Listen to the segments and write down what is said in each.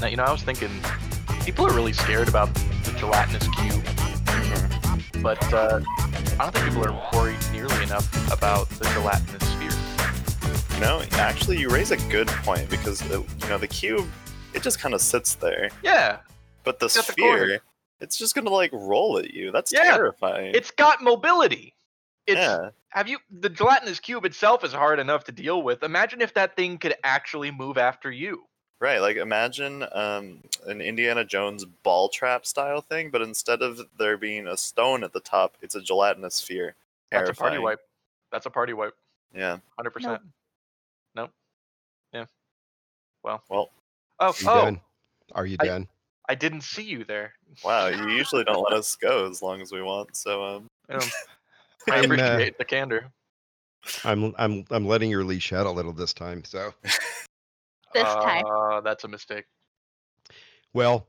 Now, you know, I was thinking people are really scared about the gelatinous cube, but uh, I don't think people are worried nearly enough about the gelatinous sphere. No, actually, you raise a good point because uh, you know the cube, it just kind of sits there, Yeah, but the at the sphere, it's just gonna like roll at you. That's Yeah, terrifying. it's got mobility. It's yeah, have you the gelatinous cube itself is hard enough to deal with. Imagine if that thing could actually move after you. Right. Like imagine um, an Indiana Jones ball trap style thing, but instead of there being a stone at the top, it's a gelatinous sphere. That's a party wipe. That's a party wipe. Yeah. Hundred percent. Nope. Yeah. Well. Well. Oh. You Oh. done? Are you I- done? I didn't see you there. Wow. You usually don't let us go as long as we want. So um. Um, I I'm, uh, appreciate the candor. I'm I'm I'm letting your leash out a little this time. So This time. Uh, that's a mistake. well,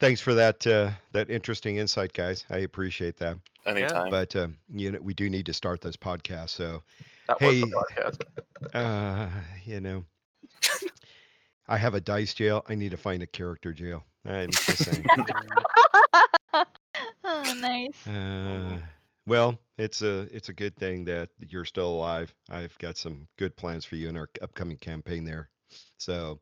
thanks for that uh, that interesting insight, guys. I appreciate that. Anytime. But uh, you know, we do need to start this podcast. So That was Hey. podcast. uh, you know, I have a dice jail. I need to find a character jail. I'm just saying. oh, nice. Uh, well, it's a it's a good thing that you're still alive. I've got some good plans for you in our upcoming campaign there. So,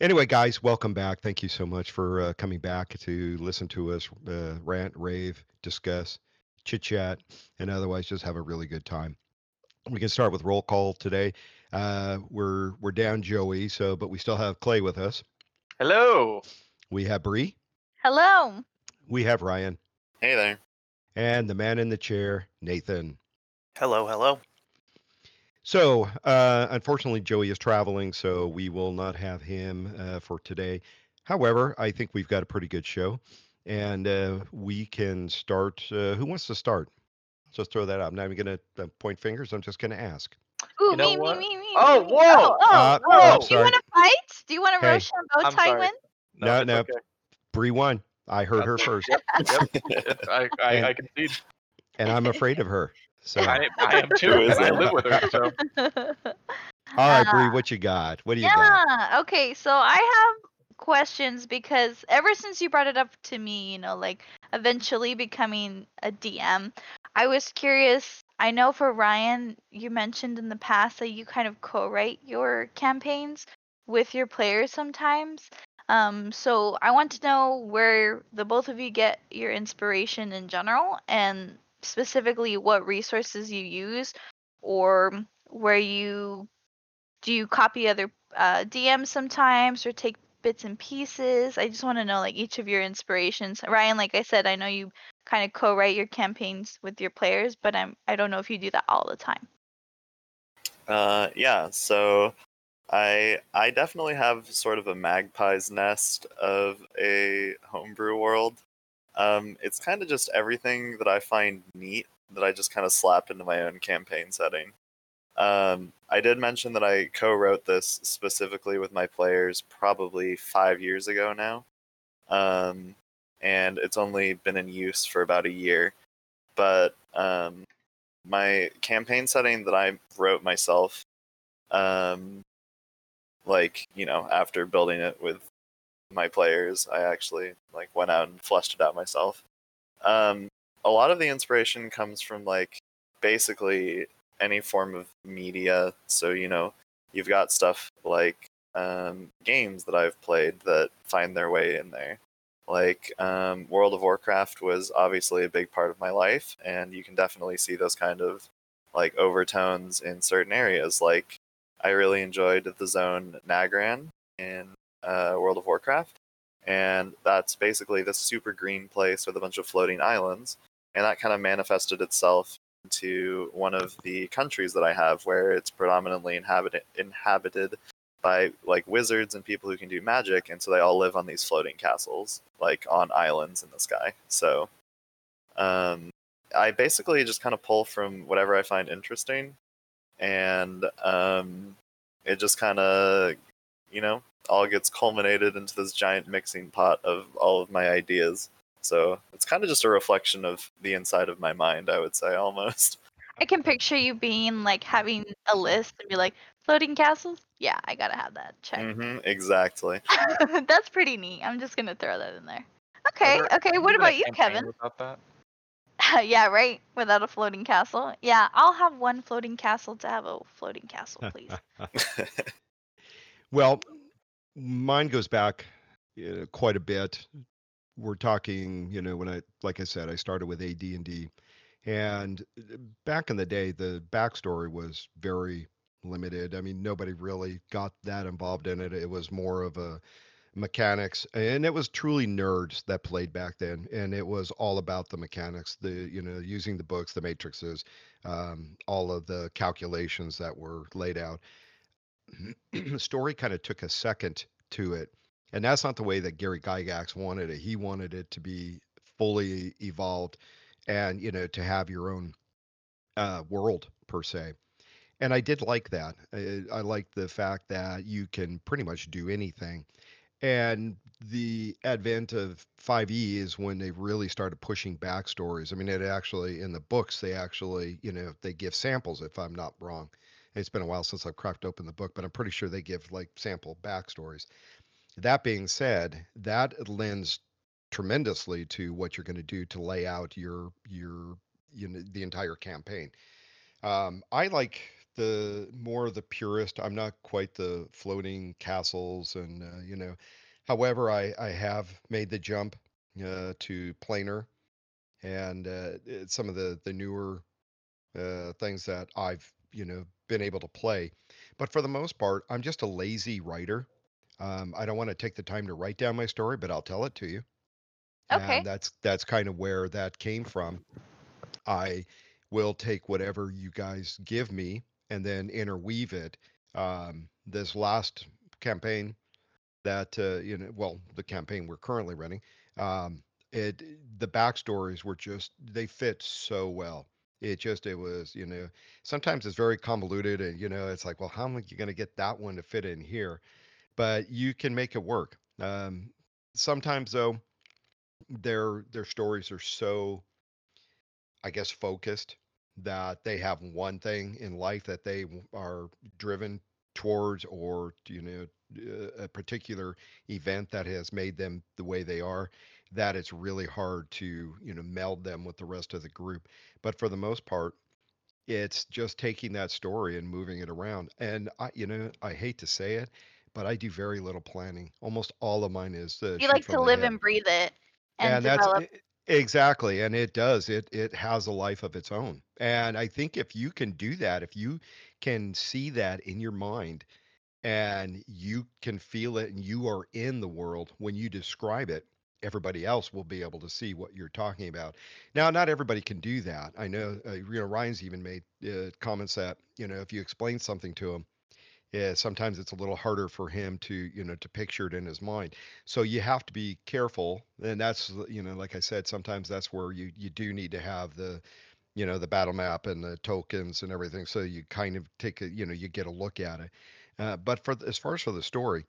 anyway, guys, welcome back. Thank you so much for uh, coming back to listen to us uh, rant, rave, discuss, chit chat, and otherwise just have a really good time. We can start with roll call today. Uh, we're we're down Joey, so but we still have Clay with us. Hello. We have Bree. Hello. We have Ryan, Hey there. and the man in the chair, Nathan. Hello. Hello. So, uh, unfortunately, Joey is traveling, so we will not have him uh, for today. However, I think we've got a pretty good show, and uh, we can start. Uh, who wants to start? Just throw that out. I'm not even going to uh, point fingers. I'm just going to ask. Ooh, You know me, me, what? me, me. Oh, me, me. whoa! Oh, oh, Uh, whoa. I'm Do you sorry. want to fight? Do you want to Hey. rush and bow I'm tie sorry. win? No, no. okay. Bree won. I heard her That's first, Yep. Yep. I, I, And- I concede. and I'm afraid of her. So, I, I am too, and I it? live with her. So right, Bree, Uh, what you got? What do you got? yeah. Okay. So I have questions because ever since you brought it up to me, you know, like eventually becoming a DM, I was curious. I know for Ryan, you mentioned in the past that you kind of co-write your campaigns with your players sometimes. Um, so I want to know where the both of you get your inspiration in general, and specifically what resources you use, or where you do you copy other uh, DMs sometimes or take bits and pieces? I just want to know like each of your inspirations. Ryan, like I said, I know you kind of co-write your campaigns with your players, but I'm I don't know if you do that all the time. Uh, yeah. So, I I definitely have sort of a magpie's nest of a homebrew world. Um, it's kind of just everything that I find neat that I just kind of slap into my own campaign setting. Um, I did mention that I co-wrote this specifically with my players probably five years ago now, um, and it's only been in use for about a year. But um, my campaign setting that I wrote myself, um, like you know, after building it with my players, I actually like went out and fleshed it out myself. Um, a lot of the inspiration comes from like basically any form of media. So you know, you've got stuff like um, games that I've played that find their way in there. Like um, World of Warcraft was obviously a big part of my life, and you can definitely see those kind of like overtones in certain areas. Like I really enjoyed the zone Nagrand in uh, World of Warcraft, and that's basically this super green place with a bunch of floating islands, and that kind of manifested itself into one of the countries that I have, where it's predominantly inhabited inhabited by like wizards and people who can do magic, and so they all live on these floating castles, like on islands in the sky. So, um, I basically just kind of pull from whatever I find interesting, and um, it just kind of, you know, all gets culminated into this giant mixing pot of all of my ideas. So it's kind of just a reflection of the inside of my mind, I would say, almost. I can picture you being like having a list and be like, floating castles? Yeah, I gotta have that check. hmm exactly. That's pretty neat. I'm just gonna throw that in there. Okay, there- okay. What there been a about you, Kevin? Without that, yeah, right. Without a floating castle. Yeah, I'll have one floating castle to have a floating castle, please. Well, mine goes back uh, quite a bit. We're talking, you know, when I, like I said, I started with AD and D, and uh, back in the day, the backstory was very limited. I mean, nobody really got that involved in it. It was more of a mechanics, and it was truly nerds that played back then, and it was all about the mechanics, the you know, using the books, the matrices, um, all of the calculations that were laid out story kind of took a second to it. And that's not the way that Gary Gygax wanted it. He wanted it to be fully evolved and, you know, to have your own uh, world per se. And I did like that. I, I liked the fact that you can pretty much do anything. And the advent of 5e is when they really started pushing backstories. I mean, it actually, in the books, they actually, you know, they give samples, if I'm not wrong. It's been a while since I've cracked open the book, but I'm pretty sure they give like sample backstories. That being said, that lends tremendously to what you're going to do to lay out your your you know the entire campaign. Um, I like the more the purist. I'm not quite the floating castles and uh, you know. However, I I have made the jump uh, to planar and uh, some of the the newer uh, things that I've you know been able to play. But for the most part, I'm just a lazy writer. Um, I don't want to take the time to write down my story, but I'll tell it to you. Okay. And that's that's kind of where that came from. I will take whatever you guys give me and then interweave it. Um, this last campaign that uh, you know, well, the campaign we're currently running, um, it the backstories were just they fit so well. It just it was you know sometimes it's very convoluted and you know it's like well how am I going to get that one to fit in here? But you can make it work. Um, sometimes though their their stories are so I guess focused that they have one thing in life that they are driven towards or you know uh, a particular event that has made them the way they are that it's really hard to you know meld them with the rest of the group but for the most part it's just taking that story and moving it around and i you know i hate to say it but i do very little planning. Almost all of mine is uh, You like to live hip and breathe it and, and that's exactly and it does it it has a life of its own and i think if you can do that if you can see that in your mind and you can feel it and you are in the world when you describe it everybody else will be able to see what you're talking about now not everybody can do that i know uh, you know ryan's even made uh, comments that you know if you explain something to him yeah, sometimes it's a little harder for him to, you know, to picture it in his mind. So you have to be careful, and that's, uh, you know, like I said, sometimes that's where you you do need to have the, you know, the battle map and the tokens and everything, so you kind of take a, you know, you get a look at it. Uh, but for as far as for the story,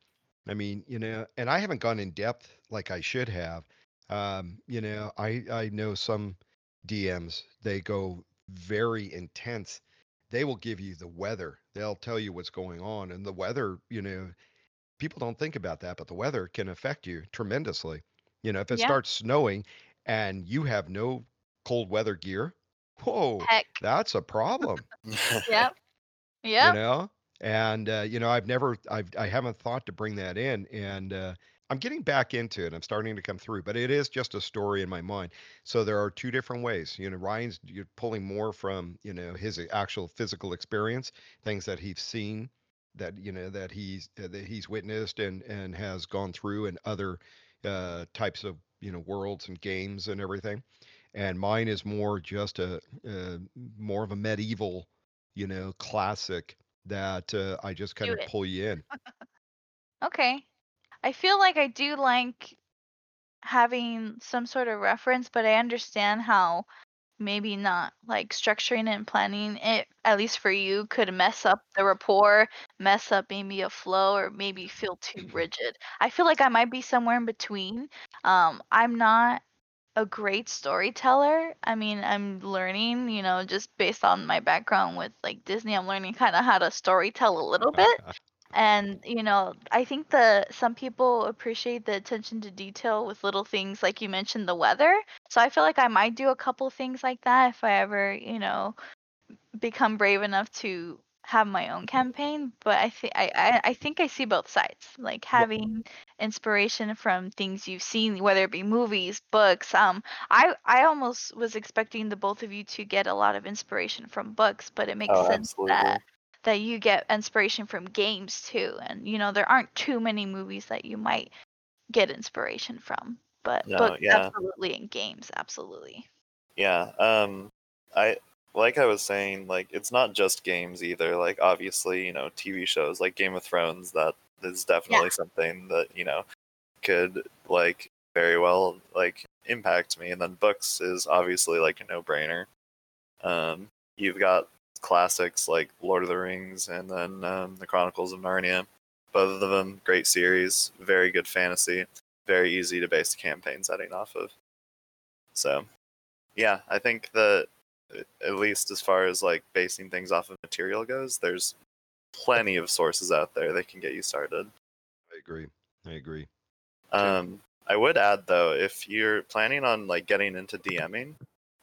I mean, you know, and I haven't gone in depth like I should have. Um, you know, I I know some DMs they go very intense they will give you the weather. They'll tell you what's going on. And the weather, you know, people don't think about that, but the weather can affect you tremendously. You know, if it Yeah. starts snowing and you have no cold weather gear, whoa, Heck. that's a problem, Yep. Yeah. You know? And, uh, you know, I've never, I've, I haven't thought to bring that in. And, uh, I'm getting back into it. I'm starting to come through, but it is just a story in my mind. So there are two different ways. You know, Ryan's you're pulling more from, you know, his actual physical experience, things that he's seen, that you know that he's uh, that he's witnessed and and has gone through and other uh types of, you know, worlds and games and everything. And mine is more just a, uh more of a medieval, you know, classic that uh, I just kind Do of it. pull you in. Okay. I feel like I do like having some sort of reference, but I understand how maybe not like structuring and planning it, at least for you, could mess up the rapport, mess up maybe a flow, or maybe feel too rigid. I feel like I might be somewhere in between. Um, I'm not a great storyteller. I mean, I'm learning, you know, just based on my background with like Disney, I'm learning kind of how to storytell a little bit. And you know, I think the some people appreciate the attention to detail with little things like you mentioned the weather. So I feel like I might do a couple things like that if I ever, you know, become brave enough to have my own campaign but i think I, I think i see both sides like having inspiration from things you've seen whether it be movies books um i i almost was expecting the both of you to get a lot of inspiration from books but it makes Oh, sense absolutely. that that you get inspiration from games too and you know there aren't too many movies that you might get inspiration from but No, books yeah. absolutely and games absolutely Yeah. Um I like I was saying, like it's not just games either. Like obviously, you know, TV shows like Game of Thrones that is definitely something that, you know, could like very well like impact me. And then books is obviously like a no-brainer. Um you've got classics like Lord of the Rings and then um, The Chronicles of Narnia. Both of them great series, very good fantasy, very easy to base a campaign setting off of. So, yeah, I think that at least as far as like basing things off of material goes, there's plenty of sources out there that can get you started. I agree. I agree. Um, I would add though, if you're planning on like getting into DMing,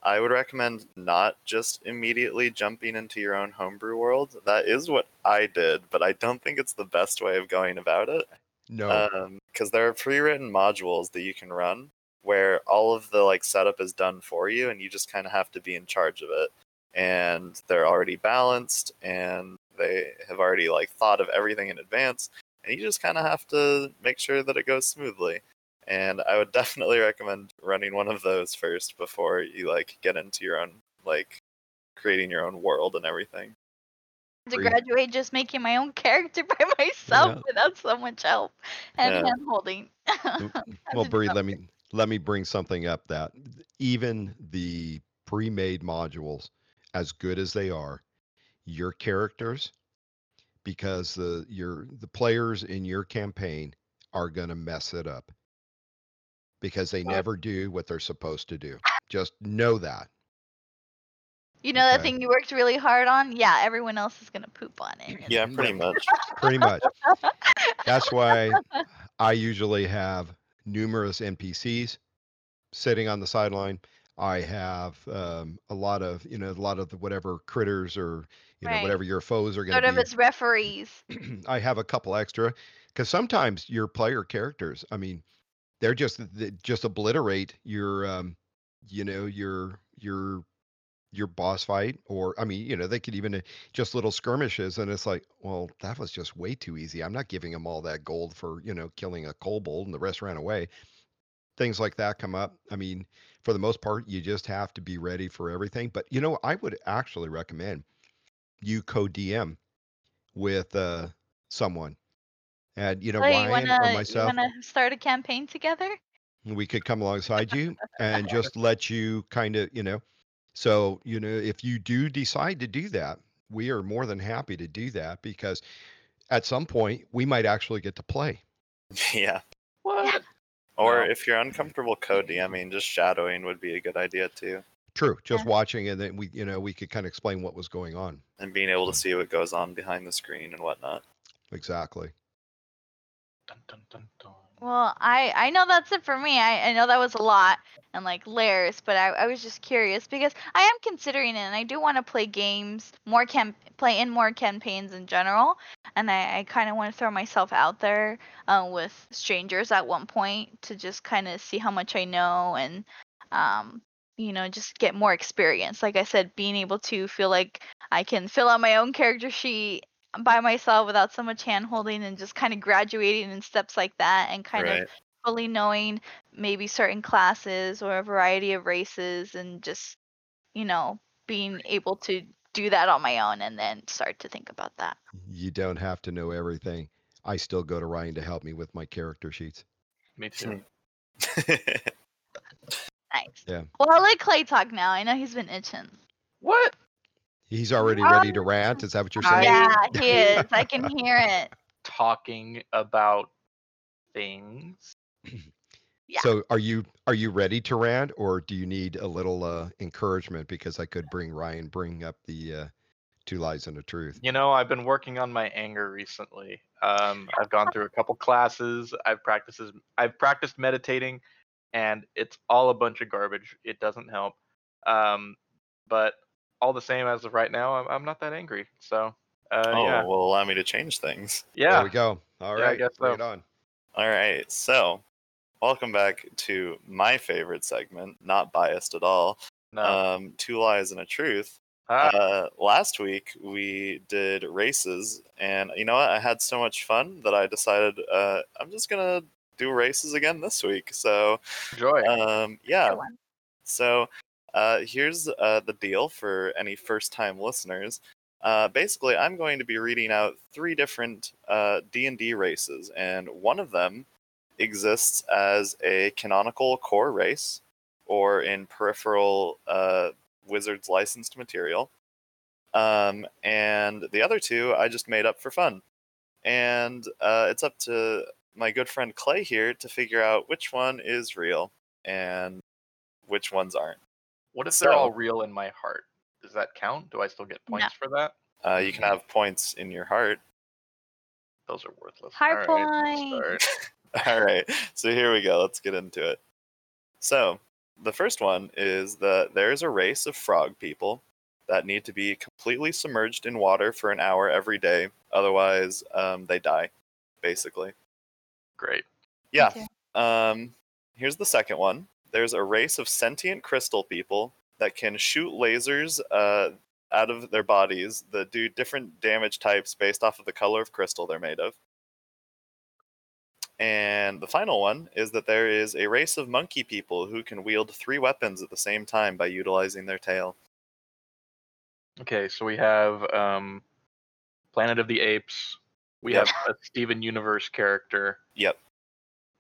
I would recommend not just immediately jumping into your own homebrew world. That is what I did, but I don't think it's the best way of going about it. No. because there are pre-written modules that you can run where all of the like setup is done for you and you just kind of have to be in charge of it and they're already balanced and they have already like thought of everything in advance and you just kind of have to make sure that it goes smoothly and i would definitely recommend running one of those first before you like get into your own like creating your own world and everything to graduate just making my own character by myself Yeah. without so much help and Yeah. hand holding. well, Bree, let me let me bring something up that even the pre-made modules, as good as they are, your characters, because the your the players in your campaign are gonna mess it up because they never do what they're supposed to do. Just know that. You know that Okay. thing you worked really hard on? Yeah, everyone else is gonna poop on it. yeah pretty much Pretty much. That's why I usually have numerous NPCs sitting on the sideline. I have um, a lot of, you know, a lot of the whatever critters or, you know, whatever your foes are going to sort of be. as referees. I have a couple extra because sometimes your player characters, I mean, they're just they just obliterate your, um, you know, your your your boss fight, or I mean, you know, they could even uh, just little skirmishes, and it's like, well, that was just way too easy. I'm not giving them all that gold for you know killing a kobold, and the rest ran away. Things like that come up. I mean, for the most part, you just have to be ready for everything. But you know, I would actually recommend you co-DM with uh, someone. And you know, Hey, you Ryan wanna or you wanna start a campaign together? we could come alongside you and just let you kind of, you know, so, you know, if you do decide to do that, we are more than happy to do that because at some point we might actually get to play. yeah What? or No. if you're uncomfortable co-DMing, just shadowing would be a good idea too. True, just Yeah. watching and then we, you know, we could kind of explain what was going on. and being able to see what goes on behind the screen and whatnot. Exactly. Dun, dun, dun, dun. Well, I I know that's it for me. I, I know that was a lot and like layers, but I, I was just curious because I am considering it and I do want to play games, more camp play in more campaigns in general, and I, I kind of want to throw myself out there uh, with strangers at one point to just kind of see how much I know and um you know just get more experience. Like I said, being able to feel like I can fill out my own character sheet by myself without so much hand holding and just kind of graduating in steps like that and kind right. of fully knowing maybe certain classes or a variety of races and just you know being able to do that on my own and then start to think about that You don't have to know everything. I still go to Ryan to help me with my character sheets. Me too. nice Yeah. well i'll let clay talk now i know he's been itching What? He's already ready to rant. Is that what you're saying? yeah he is i can hear it Talking about things. Yeah. So are you are you ready to rant, or do you need a little uh, encouragement? Because I could bring Ryan bring up the uh, two lies and a truth. You know, I've been working on my anger recently. Um, I've gone through a couple classes. I've practices. I've practiced meditating, and it's all a bunch of garbage. It doesn't help. Um, but all the same, as of right now, I'm, I'm not that angry. So, uh, oh, yeah, will allow me to change things. There yeah. we go. All Yeah, I right, guess bring so. it on. All right, so welcome back to my favorite segment. Not biased at all. No. Um, two lies and a truth. Ah, Uh, last week we did races, and you know what? I had so much fun that I decided uh, I'm just gonna do races again this week. So, enjoy. um, yeah. So, uh, here's uh, the deal for any first-time listeners. Uh, basically, I'm going to be reading out three different uh, D&D races, and one of them exists as a canonical core race, or in peripheral uh, Wizards licensed material. Um, and the other two I just made up for fun. And uh, it's up to my good friend Clay here to figure out which one is real and which ones aren't. What if they're so- all real in my heart? Does that count? Do I still get No. points for that? Uh, you can have points in your heart. Those are worthless. Heart All right, point. start. All right, so here we go. Let's get into it. So, the first one is that there is a race of frog people that need to be completely submerged in water for an hour every day. Otherwise, um, they die, basically. Great. Yeah. Um, here's the second one. There's a race of sentient crystal people that can shoot lasers uh, out of their bodies that do different damage types based off of the color of crystal they're made of. And the final one is that there is a race of monkey people who can wield three weapons at the same time by utilizing their tail. Okay, so we have um, Planet of the Apes. We Yep. have a Steven Universe character Yep,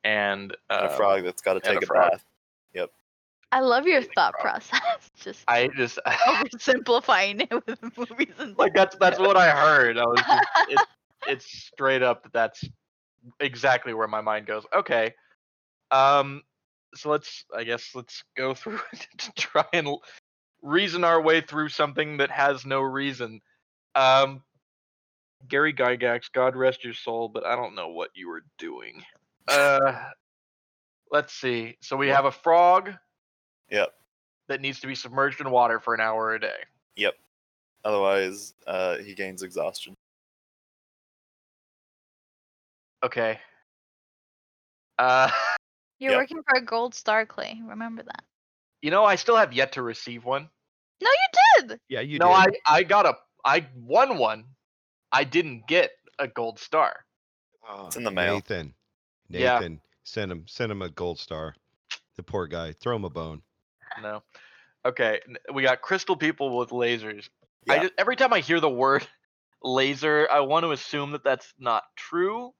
and and uh, a frog that's got to take a a, bath. I love your thought process. Just I just oversimplifying it with movies and stuff. like that's that's what I heard. I was just, it, it's straight up that that's exactly where my mind goes. Okay, um, so let's I guess let's go through it to try and reason our way through something that has no reason. Um, Gary Gygax, God rest your soul, but I don't know what you were doing. Uh, let's see. So we have a frog Yep, that needs to be submerged in water for an hour a day. yep. Otherwise, uh, he gains exhaustion. Okay. Uh, You're Yep. working for a gold star, Clay. Remember that. you know, I still have yet to receive one. No, you did. Yeah, you no, I did. I got a I won one. I didn't get a gold star. Oh, It's in the mail. Nathan, Yeah. Nathan, send him send him a gold star. The poor guy. Throw him a bone. No. Okay, we got crystal people with lasers. I just, every time I hear the word laser, I want to assume that that's not true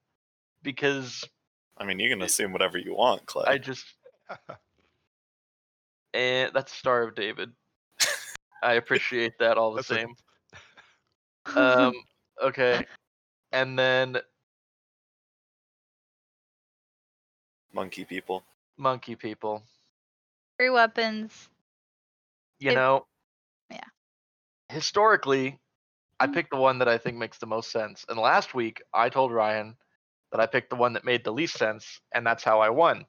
because I mean, you can assume whatever you want, Clay. I just and that's Star of David. I appreciate that all the That's a- same. Um okay. And then Monkey people. monkey people. Three weapons. You If- know, yeah. Historically, I Mm. picked the one that I think makes the most sense. And last week, I told Ryan that I picked the one that made the least sense, and that's how I won.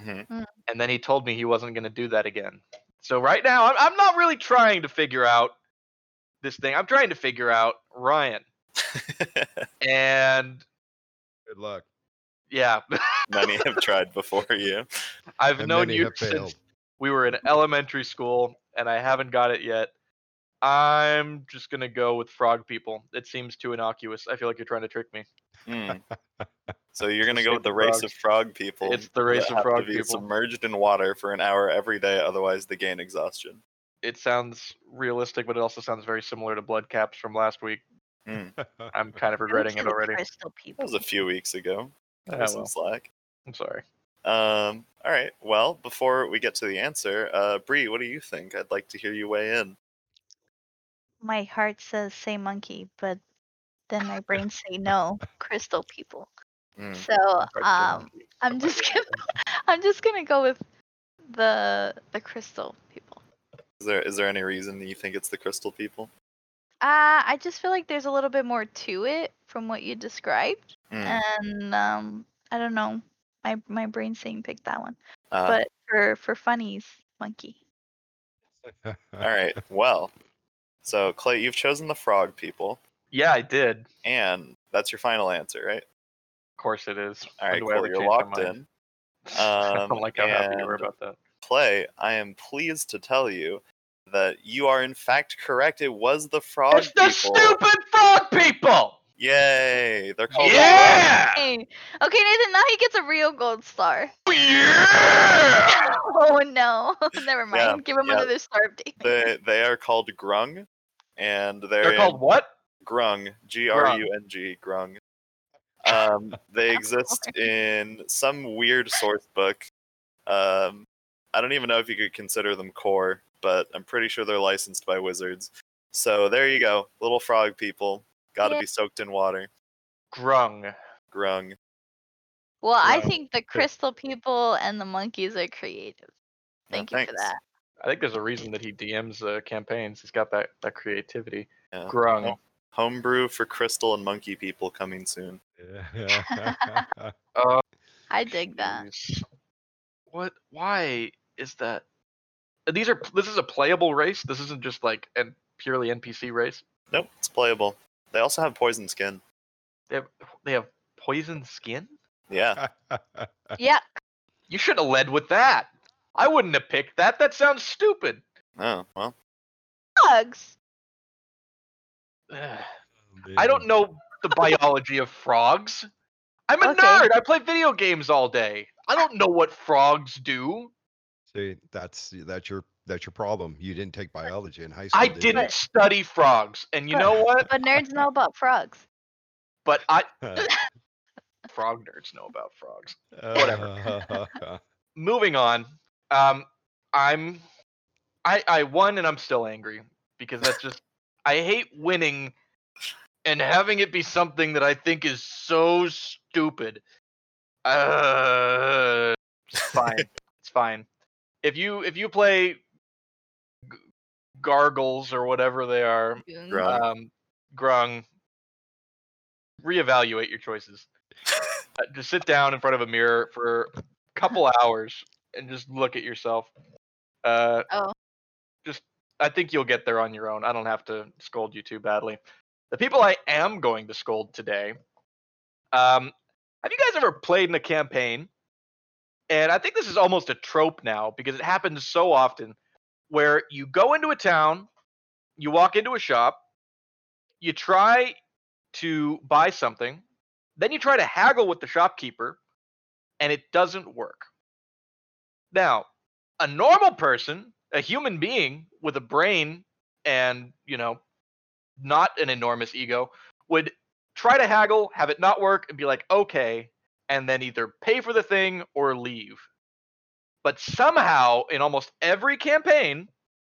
Mhm. Mm. And then he told me he wasn't going to do that again. So right now, I'm, I'm not really trying to figure out this thing. I'm trying to figure out Ryan. And Good luck. Yeah, Many have tried before you. I've And known you since failed. we were in elementary school, and I haven't got it yet. I'm just gonna go with frog people. It seems too innocuous. I feel like you're trying to trick me. Hmm. So you're gonna go with the race frogs. of frog people. It's the race that of have to frog be people. submerged in water for an hour every day, otherwise they gain exhaustion. It sounds realistic, but it also sounds very similar to blood caps from last week. I'm kind of regretting it already. Crystal That people. was a few weeks ago. Ah, There's some slack. I'm sorry. Um. All right. Well, before we get to the answer, uh, Bree, what do you think? I'd like to hear you weigh in. My heart says say monkey, but then my brain say no, crystal people. Mm. So um. I'm just gonna I'm just gonna go with the the crystal people. Is there is there any reason that you think it's the crystal people? Uh, I just feel like there's a little bit more to it from what you described, Hmm. and um, I don't know. My my brain's saying pick that one, Uh, but for for funnies, monkey. all right. Well, so Clay, you've chosen the frog people, Yeah, I did. Of and that's your final answer, right? Of course it is. All When do I cool. ever You're change my locked mind? in. I Um, don't like how happy you were and- about that. Clay, I am pleased to tell you that you are in fact correct. It was the frog It's the people. stupid frog people. Yay! They're called Yeah. Hey, okay, Nathan. Now he gets a real gold star. Yeah. Oh no, never mind. Yeah, Give him yeah. another star update. They they are called grung, and they're, They're called what? grung. G R U N G grung. Um, they exist in some weird source book. Um, I don't even know if you could consider them core, but I'm pretty sure they're licensed by Wizards. So there you go, little frog people. Got to Yeah. be soaked in water. Grung. Grung. Well, I think the crystal people and the monkeys are creative. Yeah, Thank you for that. I think there's a reason that he DMs uh, campaigns. He's got that that creativity. Yeah. Grung. Well, Homebrew for crystal and monkey people coming soon. Uh, I dig that. What? Why is that? These are. This is a playable race. This isn't just like a purely NPC race. Nope, it's playable. They also have poison skin. They have. They have poison skin. Yeah. Yeah. You should have led with that. I wouldn't have picked that. That sounds stupid. Oh well. Frogs. Ugh. Oh, I don't know the biology of frogs. I'm a Okay. nerd. I play video games all day. I don't know what frogs do. See, that's that's your that's your problem. You didn't take biology in high school. I did didn't study frogs, and you know what? But nerds know about frogs. But I frog nerds know about frogs. Whatever. Moving on. Um, I'm I I won, and I'm still angry because that's just I hate winning and having it be something that I think is so stupid. Uh, it's fine. it's fine. If you if you play g- gargles or whatever they are, Grung. um, grung, reevaluate your choices. Uh, just sit down in front of a mirror for a couple hours and just look at yourself. Uh, Oh. Just, I think you'll get there on your own. I don't have to scold you too badly. The people I am going to scold today. Um, have you guys ever played in a campaign? And I think this is almost a trope now because it happens so often where you go into a town, you walk into a shop, you try to buy something, then you try to haggle with the shopkeeper, and it doesn't work. Now, a normal person, a human being with a brain and, you know, not an enormous ego, would try to haggle, have it not work, and be like, okay, and then either pay for the thing or leave. But somehow, in almost every campaign,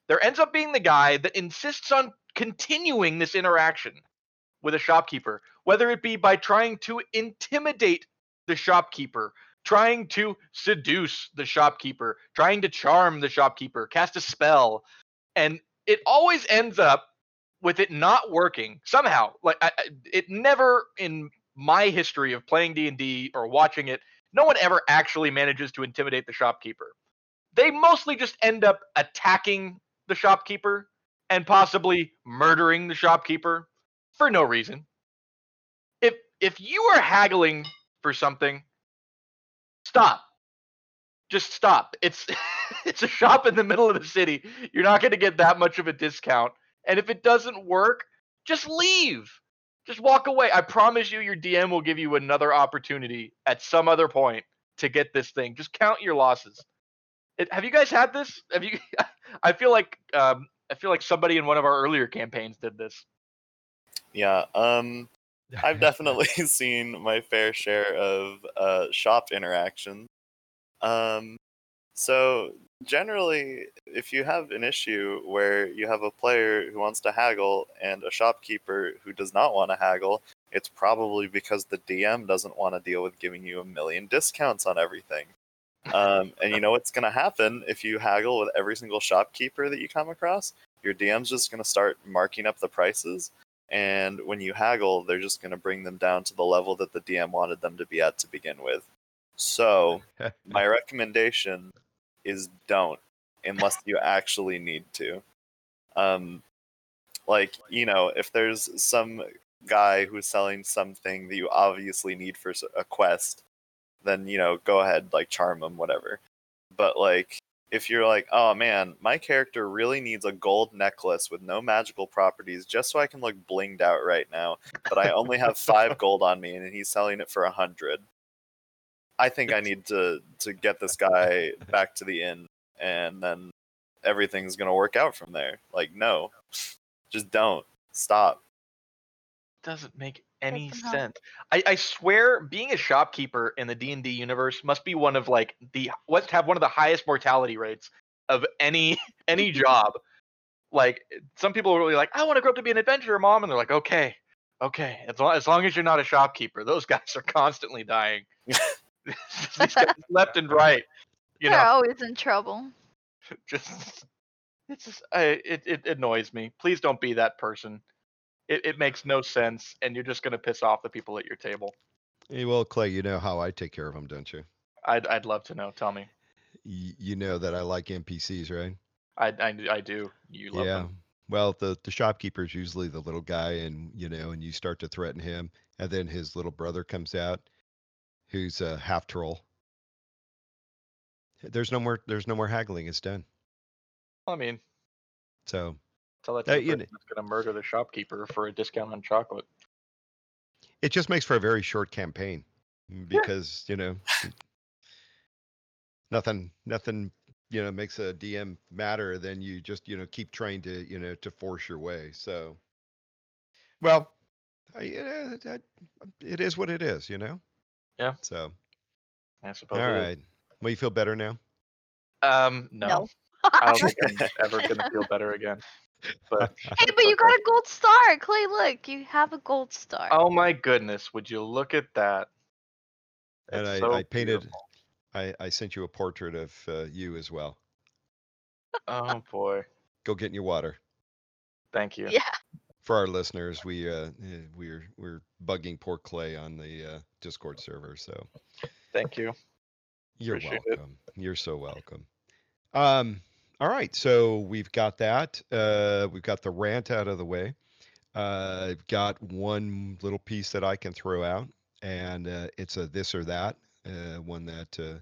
there ends up being the guy that insists on continuing this interaction with a shopkeeper, whether it be by trying to intimidate the shopkeeper, trying to seduce the shopkeeper, trying to charm the shopkeeper, cast a spell, and it always ends up with it not working somehow. Like I, it never in my history of playing D&D or watching it, no one ever actually manages to intimidate the shopkeeper. They mostly just end up attacking the shopkeeper and possibly murdering the shopkeeper for no reason. If if you are haggling for something, stop. Just stop. It's it's a shop in the middle of the city. You're not going to get that much of a discount. And if it doesn't work, just leave. Just walk away. I promise you your DM will give you another opportunity at some other point to get this thing. Just count your losses. It, have you guys had this? Have you I feel like um I feel like somebody in one of our earlier campaigns did this. Yeah. Um. I've definitely seen my fair share of uh, shop interactions. Um, so generally, if you have an issue where you have a player who wants to haggle and a shopkeeper who does not want to haggle, it's probably because the DM doesn't want to deal with giving you a million discounts on everything. Um, and you know what's going to happen if you haggle with every single shopkeeper that you come across? Your DM's just going to start marking up the prices. And when you haggle, they're just going to bring them down to the level that the DM wanted them to be at to begin with. So, my recommendation is don't unless you actually need to. Um, like, you know, if there's some guy who's selling something that you obviously need for a quest, then, you know, go ahead, like, charm him, whatever. But, like, if you're like, oh man, my character really needs a gold necklace with no magical properties just so I can look blinged out right now, but I only have five gold on me and he's selling it for a hundred. I think I need to to get this guy back to the inn and then everything's gonna work out from there. Like, no. Just don't. Stop. doesn't make any sense. I, I swear, being a shopkeeper in the D and D universe must be one of like the must have one of the highest mortality rates of any any job. Like some people are really like, I want to grow up to be an adventurer, mom, and they're like, okay, okay, as long as, long as you're not a shopkeeper, those guys are constantly dying, These guys left and right. You They're know, always in trouble. just it's just I, it it annoys me. Please don't be that person. It it makes no sense, and you're just gonna piss off the people at your table. Hey, well, Clay, you know how I take care of them, don't you? I'd I'd love to know. Tell me. Y- you know that I like NPCs, right? I I, I do. You love yeah. them. Well, the the shopkeeper's usually the little guy, and you know, and you start to threaten him, and then his little brother comes out, who's a half troll. There's no more. There's no more haggling. It's done. I mean, So tell that Uh, to the you person that's gonna murder the shopkeeper for a discount on chocolate. it just makes for a very short campaign mm, because you know nothing nothing you know makes a dm matter than you just you know keep trying to you know to force your way so well I, yeah, that, it is what it is you know Yeah. so I suppose. all it is. well you feel better now Um, no. No. I don't think I'm ever gonna feel better again. But Hey, but you got a gold star, Clay. Look, you have a gold star. oh my goodness, would you look at that? and It's I, so I painted beautiful. I, I sent you a portrait of uh, you as well Oh boy, go get in your water thank you. Yeah. For our listeners we uh eh, we're we're bugging poor clay on the uh discord server so Thank you. You're Appreciate it. welcome. You're so welcome. Um, all right, so we've got that. Uh, we've got the rant out of the way. Uh, I've got one little piece that I can throw out, and uh, it's a this or that, uh, one that uh,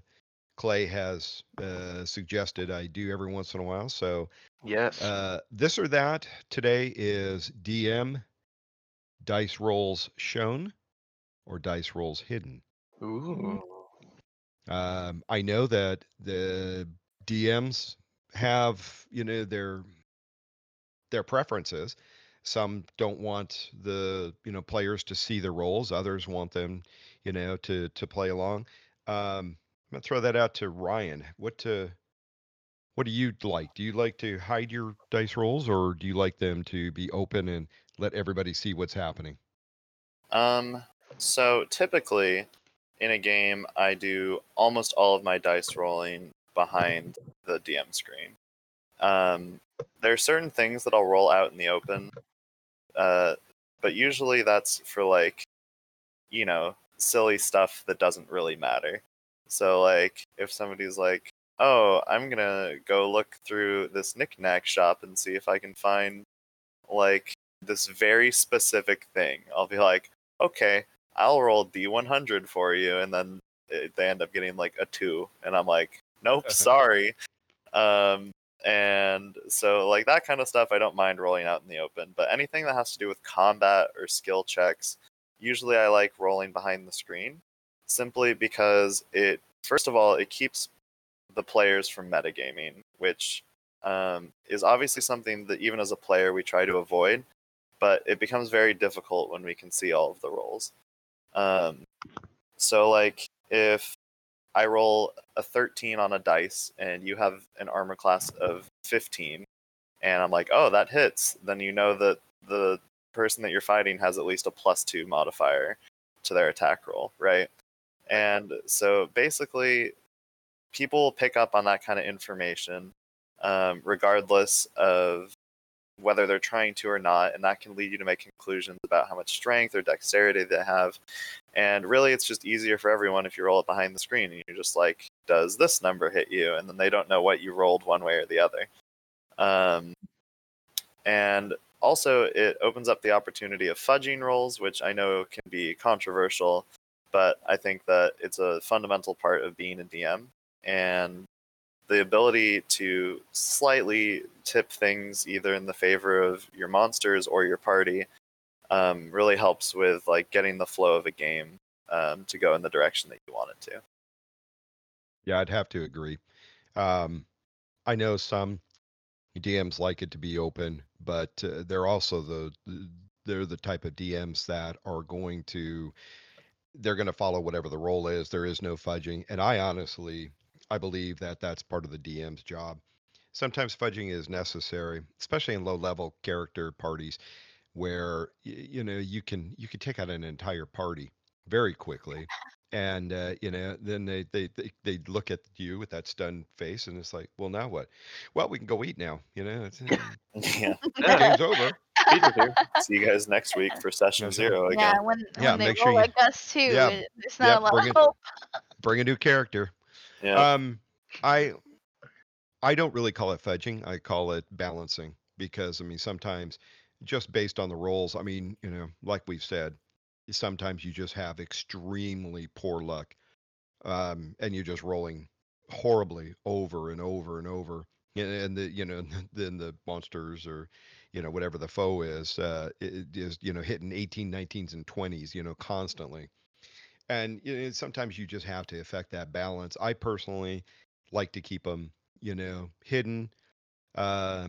Clay has uh, suggested I do every once in a while. So Yes. uh, this or that today is DM dice rolls shown or dice rolls hidden. Ooh. Um, I know that the DMs have, you know, their their preferences. Some don't want the, you know, players to see the rolls. Others want them, you know, to to play along. Um, I'm gonna throw that out to Ryan. What to what do you like? Do you like to hide your dice rolls, or do you like them to be open and let everybody see what's happening? Um, so typically in a game, I do almost all of my dice rolling behind the DM screen. Um, there are certain things that I'll roll out in the open, uh, but usually that's for like, you know, silly stuff that doesn't really matter. So, like, if somebody's like, oh, I'm gonna go look through this knickknack shop and see if I can find like this very specific thing, I'll be like, okay, I'll roll D100 for you, and then it, they end up getting like a two, and I'm like, nope, sorry. Um, and so like that kind of stuff, I don't mind rolling out in the open. But anything that has to do with combat or skill checks, usually I like rolling behind the screen, simply because it, first of all, it keeps the players from metagaming, which um, is obviously something that even as a player we try to avoid but it becomes very difficult when we can see all of the rolls. Um, so, like, if I roll a 13 on a dice and you have an armor class of 15, and I'm like, oh, that hits, then you know that the person that you're fighting has at least a plus two modifier to their attack roll, right? And so basically, people pick up on that kind of information, um, regardless of whether they're trying to or not, and that can lead you to make conclusions about how much strength or dexterity they have. And really, it's just easier for everyone if you roll it behind the screen and you're just like, does this number hit you? And then they don't know what you rolled one way or the other. Um, and also, it opens up the opportunity of fudging rolls, which I know can be controversial, but I think that it's a fundamental part of being a DM. And the ability to slightly tip things either in the favor of your monsters or your party um, really helps with like getting the flow of a game um, to go in the direction that you want it to. Yeah, I'd have to agree. Um, I know some DMs like it to be open, but uh, they're also the the- they're the type of DMs that are going to they're going to follow whatever the roll is. There is no fudging, and I honestly I believe that that's part of the DM's job. Sometimes fudging is necessary, especially in low level character parties where you know you can you can take out an entire party very quickly and uh, you know then they, they they they look at you with that stunned face and it's like well now what well we can go eat now you know it's, yeah. Yeah, game's over Peter's here. See you guys next week for session zero again. Yeah, when, Yeah, when they make roll sure you- like us too, Yeah, it's not yeah, a lot bring of it- hope. bring a new character Yeah. um i i don't really call it fudging i call it balancing because i mean sometimes just based on the rolls i mean you know like we've said sometimes you just have extremely poor luck um, and you're just rolling horribly over and over and over and, and the you know then the monsters or you know whatever the foe is uh, is you know hitting 18 19s and 20s you know constantly. And you know, sometimes you just have to affect that balance. I personally like to keep them you know hidden uh,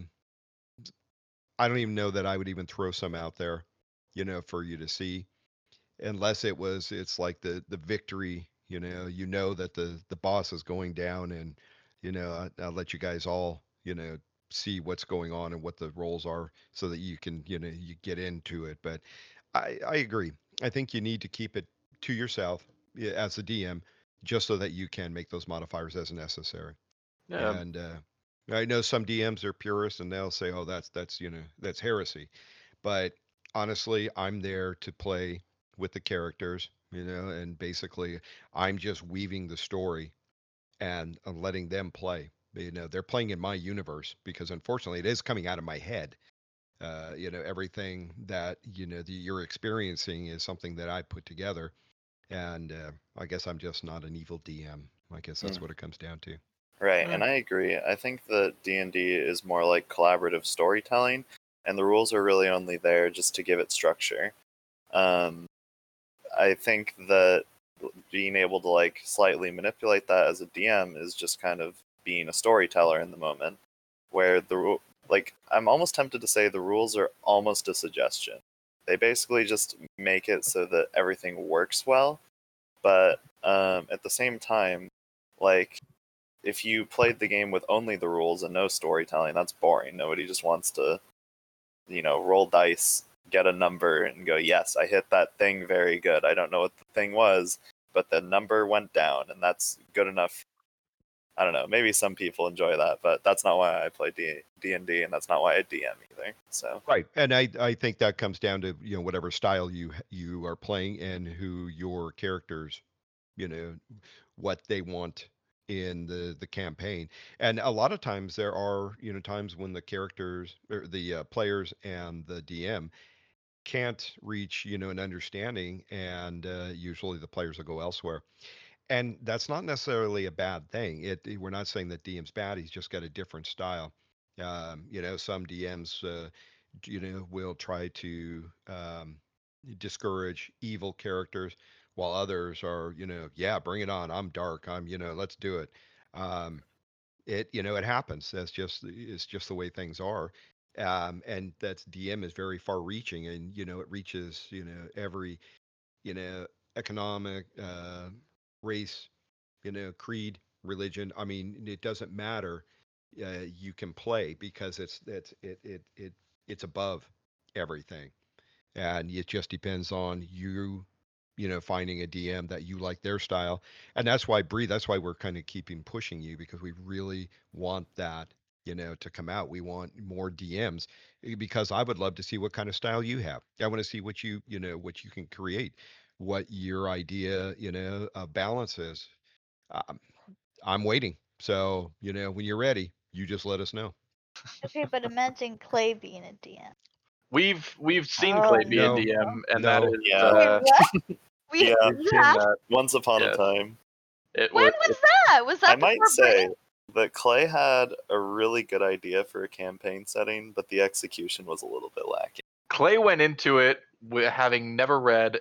i don't even know that i would even throw some out there you know for you to see unless it was it's like the the victory you know you know that the the boss is going down and you know I, i'll let you guys all you know see what's going on and what the rolls are so that you can you know you get into it but i i agree i think you need to keep it to yourself as a dm just so that you can make those modifiers as necessary Yeah. and uh, I know some DMs are purists and they'll say, "Oh, that's that's you know that's heresy," but honestly, I'm there to play with the characters, you know, and basically I'm just weaving the story and uh, letting them play. You know, they're playing in my universe because unfortunately it is coming out of my head. Uh, you know, everything that you know that you're experiencing is something that I put together, and uh, I guess I'm just not an evil DM. I guess that's Mm. what it comes down to. Right, Mm. and I agree. I think that D and D is more like collaborative storytelling, and the rules are really only there just to give it structure. Um, I think that being able to like slightly manipulate that as a DM is just kind of being a storyteller in the moment, where the like I'm almost tempted to say the rules are almost a suggestion. They basically just make it so that everything works well, but um, at the same time, like if you played the game with only the rules and no storytelling, that's boring. Nobody just wants to, you know, roll dice, get a number, and go, yes, I hit that thing very good. I don't know what the thing was, but the number went down, and that's good enough. I don't know. Maybe some people enjoy that, but that's not why I play D and D, and that's not why I DM either. So Right, and I I think that comes down to you know whatever style you you are playing and who your characters, you know, what they want in the the campaign. And a lot of times there are you know times when the characters or the uh, players and the DM can't reach you know an understanding, and uh, usually the players will go elsewhere. And that's not necessarily a bad thing. It, it- we're not saying that DM's bad. He's just got a different style. Um, you know, some DMs, uh, you know, will try to um, discourage evil characters, while others are, you know, yeah, bring it on. I'm dark. I'm, you know, let's do it. Um, it, you know, it happens. That's just it's just the way things are. Um, and that's DM is very far reaching, and you know, it reaches, you know, every you know, economic, uh, race, you know, creed, religion. I mean, it doesn't matter. Uh, you can play because it's it's it it it it's above everything, and it just depends on you you know finding a DM that you like their style, and that's why Bree. That's why we're kind of keeping pushing you because we really want that you know to come out. We want more DMs eh, because I would love to see what kind of style you have. I want to see what you you know what you can create, what your idea you know uh, balance is. Um, I'm waiting. So you know when you're ready, you just let us know. Okay, but imagine Clay being a DM. We've we've seen Oh, Clay be no. a DM, and that No. is Yeah. uh, Wait. We, Yeah. we've seen that. Once upon Yes. a time. It when was, was that? Was that I might say Bree? that Clay had a really good idea for a campaign setting, but the execution was a little bit lacking. Clay went into it with having never read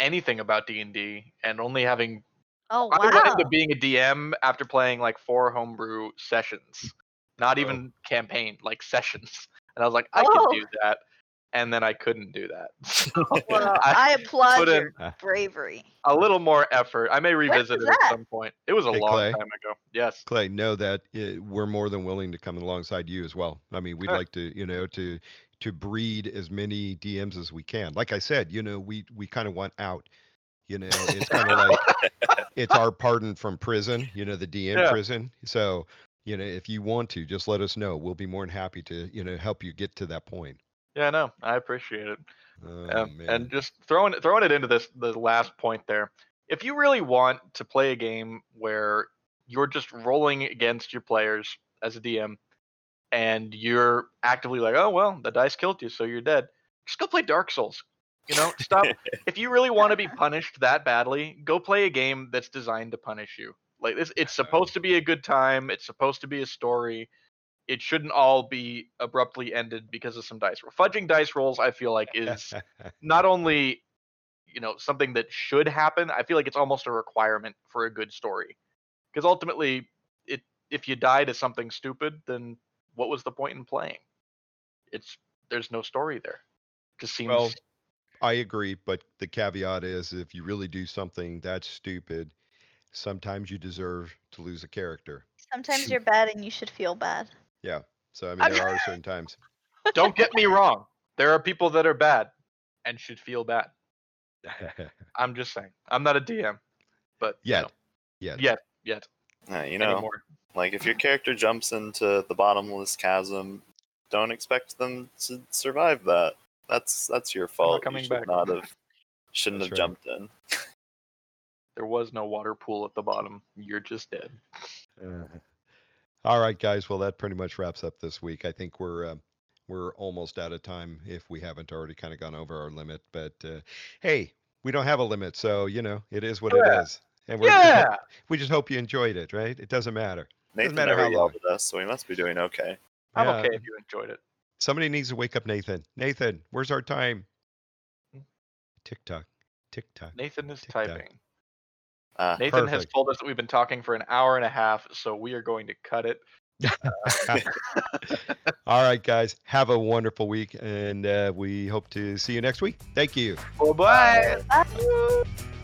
anything about D and D, and only having Oh I went wow! into being a DM after playing like four homebrew sessions, not Oh. even campaign, like sessions. And I was like, I Oh. can do that, and then I couldn't do that. So Well, I I applaud your in- bravery. a little more effort. I may revisit was it at some point. It was a Hey, long Clay? time ago. Yes. Clay, know that uh, we're more than willing to come alongside you as well. I mean, we'd Sure. like to, you know, to to breed as many DMs as we can. Like I said, you know, we we kind of want out. You know, it's kind of like it's our pardon from prison. You know, the DM Yeah. prison. So, you know, if you want to, just let us know. We'll be more than happy to, you know, help you get to that point. Yeah, no, I appreciate it. Oh, Um, and just throwing throwing it into this the last point there. If you really want to play a game where you're just rolling against your players as a DM, and you're actively like, oh well, the dice killed you, so you're dead. Just go play Dark Souls. You know, stop. if you really want to be punished that badly, go play a game that's designed to punish you. Like this, it's uh-huh. supposed to be a good time. It's supposed to be a story. It shouldn't all be abruptly ended because of some dice roll. Fudging dice rolls, I feel like, is not only you know something that should happen. I feel like it's almost a requirement for a good story. Because ultimately, it if you die to something stupid, then what was the point in playing? It's there's no story there. Just seems Well, I agree, but the caveat is if you really do something that's stupid, sometimes you deserve to lose a character. Sometimes you're bad and you should feel bad. Yeah. So I mean, there are certain times. don't get me wrong. There are people that are bad and should feel bad. I'm just saying. I'm not a DM, but you Yet. know, Yet. yet, yet Uh, you know, anymore. Like if your character jumps into the bottomless chasm, don't expect them to survive that. That's that's your fault. coming you should back. not have shouldn't That's have right. jumped in. There was no water pool at the bottom. You're just dead. Uh, all right, guys. Well, that pretty much wraps up this week. I think we're uh, we're almost out of time if we haven't already kind of gone over our limit. But uh, hey, we don't have a limit, so you know it is what Yeah. it is. And we're Yeah. we just hope you enjoyed it, right? It doesn't matter. Nathan matter never how yelled at us, so we must be doing okay. I'm Yeah. okay if you enjoyed it. Somebody needs to wake up Nathan. Nathan, where's our time? Tick tock, tick tock. Nathan is Tick-tock. typing. Uh, Nathan has Perfect. told us that we've been talking for an hour and a half, so we are going to cut it. All right, guys. Have a wonderful week, and uh, we hope to see you next week. Thank you. Bye bye. Bye.